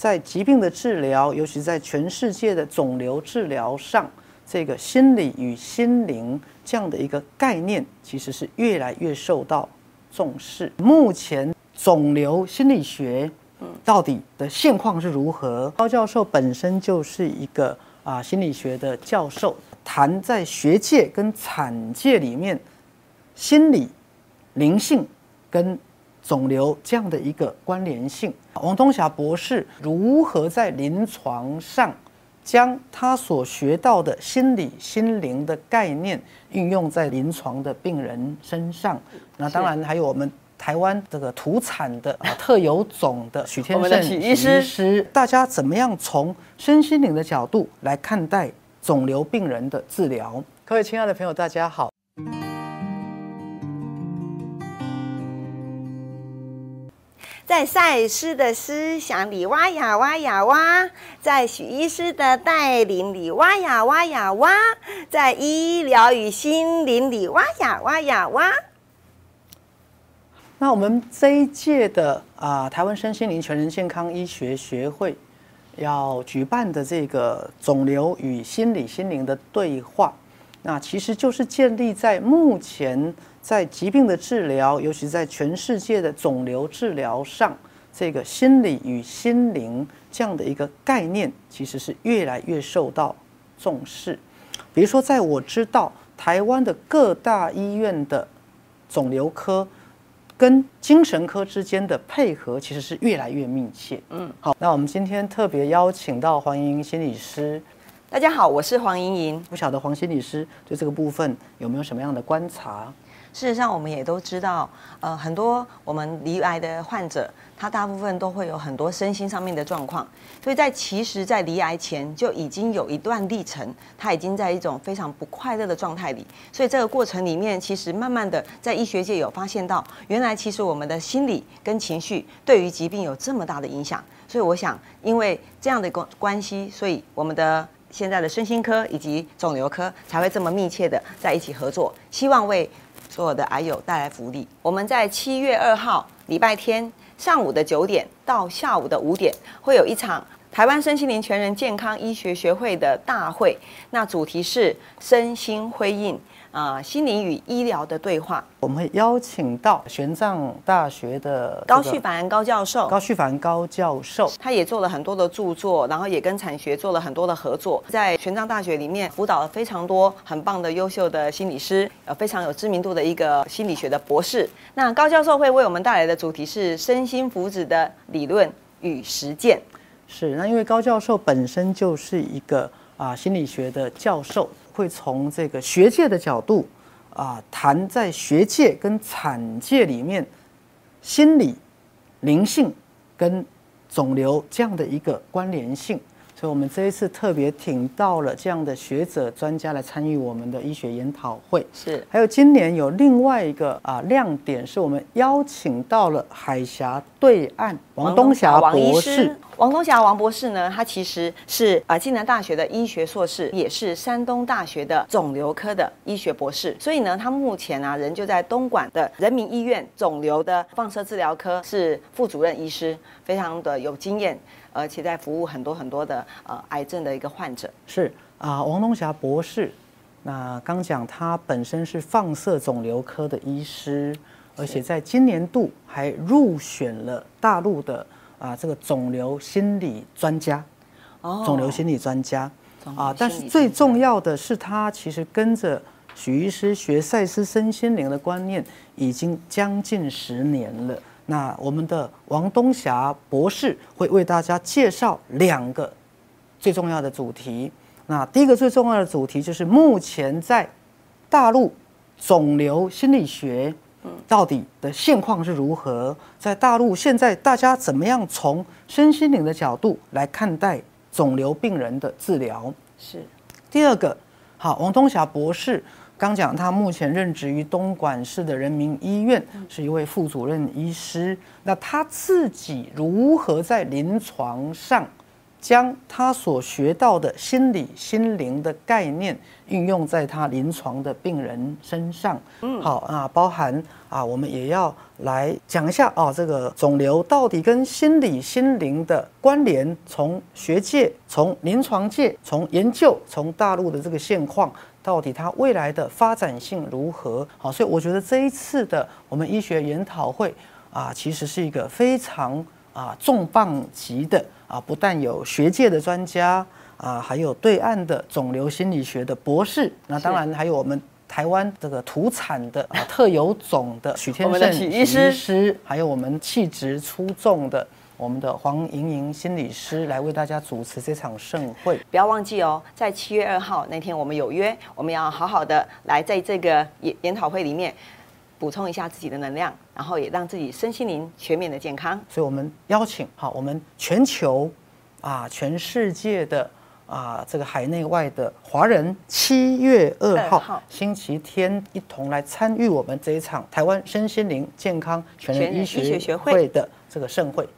在疾病的治疗，尤其在全世界的肿瘤治疗上，这个心理与心灵这样的一个概念，其实是越来越受到重视。目前肿瘤心理学，到底的现况是如何？高教授本身就是一个啊心理学的教授，谈在学界跟产界里面，心理、灵性跟。肿瘤这样的一个关联性，王东霞博士如何在临床上将他所学到的心理心灵的概念运用在临床的病人身上？那当然还有我们台湾这个土产的特有种的许天胜许医师，大家怎么样从身心灵的角度来看待肿瘤病人的治疗？各位亲爱的朋友，大家好。在赛斯的思想里挖呀挖呀挖，在许医师的带领里挖呀挖呀挖，在医疗与心灵里挖呀挖呀挖。那我们这一届的啊，台湾身心灵全人健康医学学会要举办的这个肿瘤与心理心灵的对话，那其实就是建立在目前。在疾病的治疗，尤其在全世界的肿瘤治疗上，这个心理与心灵这样的一个概念，其实是越来越受到重视。比如说，在我知道台湾的各大医院的肿瘤科跟精神科之间的配合，其实是越来越密切。嗯，好，那我们今天特别邀请到黄莹莹心理师。大家好，我是黄莹莹。不晓得黄心理师对这个部分有没有什么样的观察？事实上，我们也都知道，呃，很多我们离癌的患者，他大部分都会有很多身心上面的状况，所以在其实，在离癌前就已经有一段历程，他已经在一种非常不快乐的状态里，所以这个过程里面，其实慢慢的在医学界有发现到，原来其实我们的心理跟情绪对于疾病有这么大的影响，所以我想，因为这样的关关系，所以我们的现在的身心科以及肿瘤科才会这么密切的在一起合作，希望为。所有的癌友带来福利。我们在七月二号礼拜天上午的九点到下午的五点，会有一场台湾身心灵全人健康医学学会的大会。那主题是身心辉映。啊，心灵与医疗的对话，我们会邀请到玄奘大学的高旭凡高教授。高旭凡高教授，他也做了很多的著作，然后也跟产学做了很多的合作，在玄奘大学里面辅导了非常多很棒的优秀的心理师，呃，非常有知名度的一个心理学的博士。那高教授会为我们带来的主题是身心福祉的理论与实践。是，那因为高教授本身就是一个啊心理学的教授。会从这个学界的角度啊，谈在学界跟产界里面心理、灵性跟肿瘤这样的一个关联性。所以，我们这一次特别请到了这样的学者专家来参与我们的医学研讨会。是，还有今年有另外一个啊亮点，是我们邀请到了海峡对岸王东霞博士。王东霞王博士呢，他其实是啊暨南大学的医学硕士，也是山东大学的肿瘤科的医学博士。所以呢，他目前啊人就在东莞的人民医院肿瘤的放射治疗科是副主任医师，非常的有经验。而且在服务很多很多的呃癌症的一个患者是啊，王东霞博士。那刚讲他本身是放射肿瘤科的医师，而且在今年度还入选了大陆的啊这个肿瘤心理专家，哦，肿瘤心理专家啊。但是最重要的是，他其实跟着许医师学赛斯身心灵的观念，已经将近十年了。那我们的王东霞博士会为大家介绍两个最重要的主题。那第一个最重要的主题就是目前在大陆肿瘤心理学到底的现况是如何？在大陆现在大家怎么样从身心灵的角度来看待肿瘤病人的治疗？是第二个，好，王东霞博士。刚讲，他目前任职于东莞市的人民医院，是一位副主任医师。那他自己如何在临床上将他所学到的心理心灵的概念运用在他临床的病人身上。嗯，好啊，包含啊，我们也要来讲一下啊，这个肿瘤到底跟心理心灵的关联，从学界、从临床界、从研究、从大陆的这个现况，到底它未来的发展性如何？好，所以我觉得这一次的我们医学研讨会啊，其实是一个非常啊重磅级的。啊，不但有学界的专家啊，还有对岸的肿瘤心理学的博士，那当然还有我们台湾这个土产的啊特有种的许天胜许医师，还有我们气质出众的我们的黄莹莹心理师来为大家主持这场盛会。不要忘记哦，在七月二号那天我们有约，我们要好好的来在这个研研讨会里面。补充一下自己的能量，然后也让自己身心灵全面的健康。所以，我们邀请好我们全球啊，全世界的啊，这个海内外的华人，七月二号星期天一同来参与我们这一场台湾身心灵健康全人医学学会的这个盛会。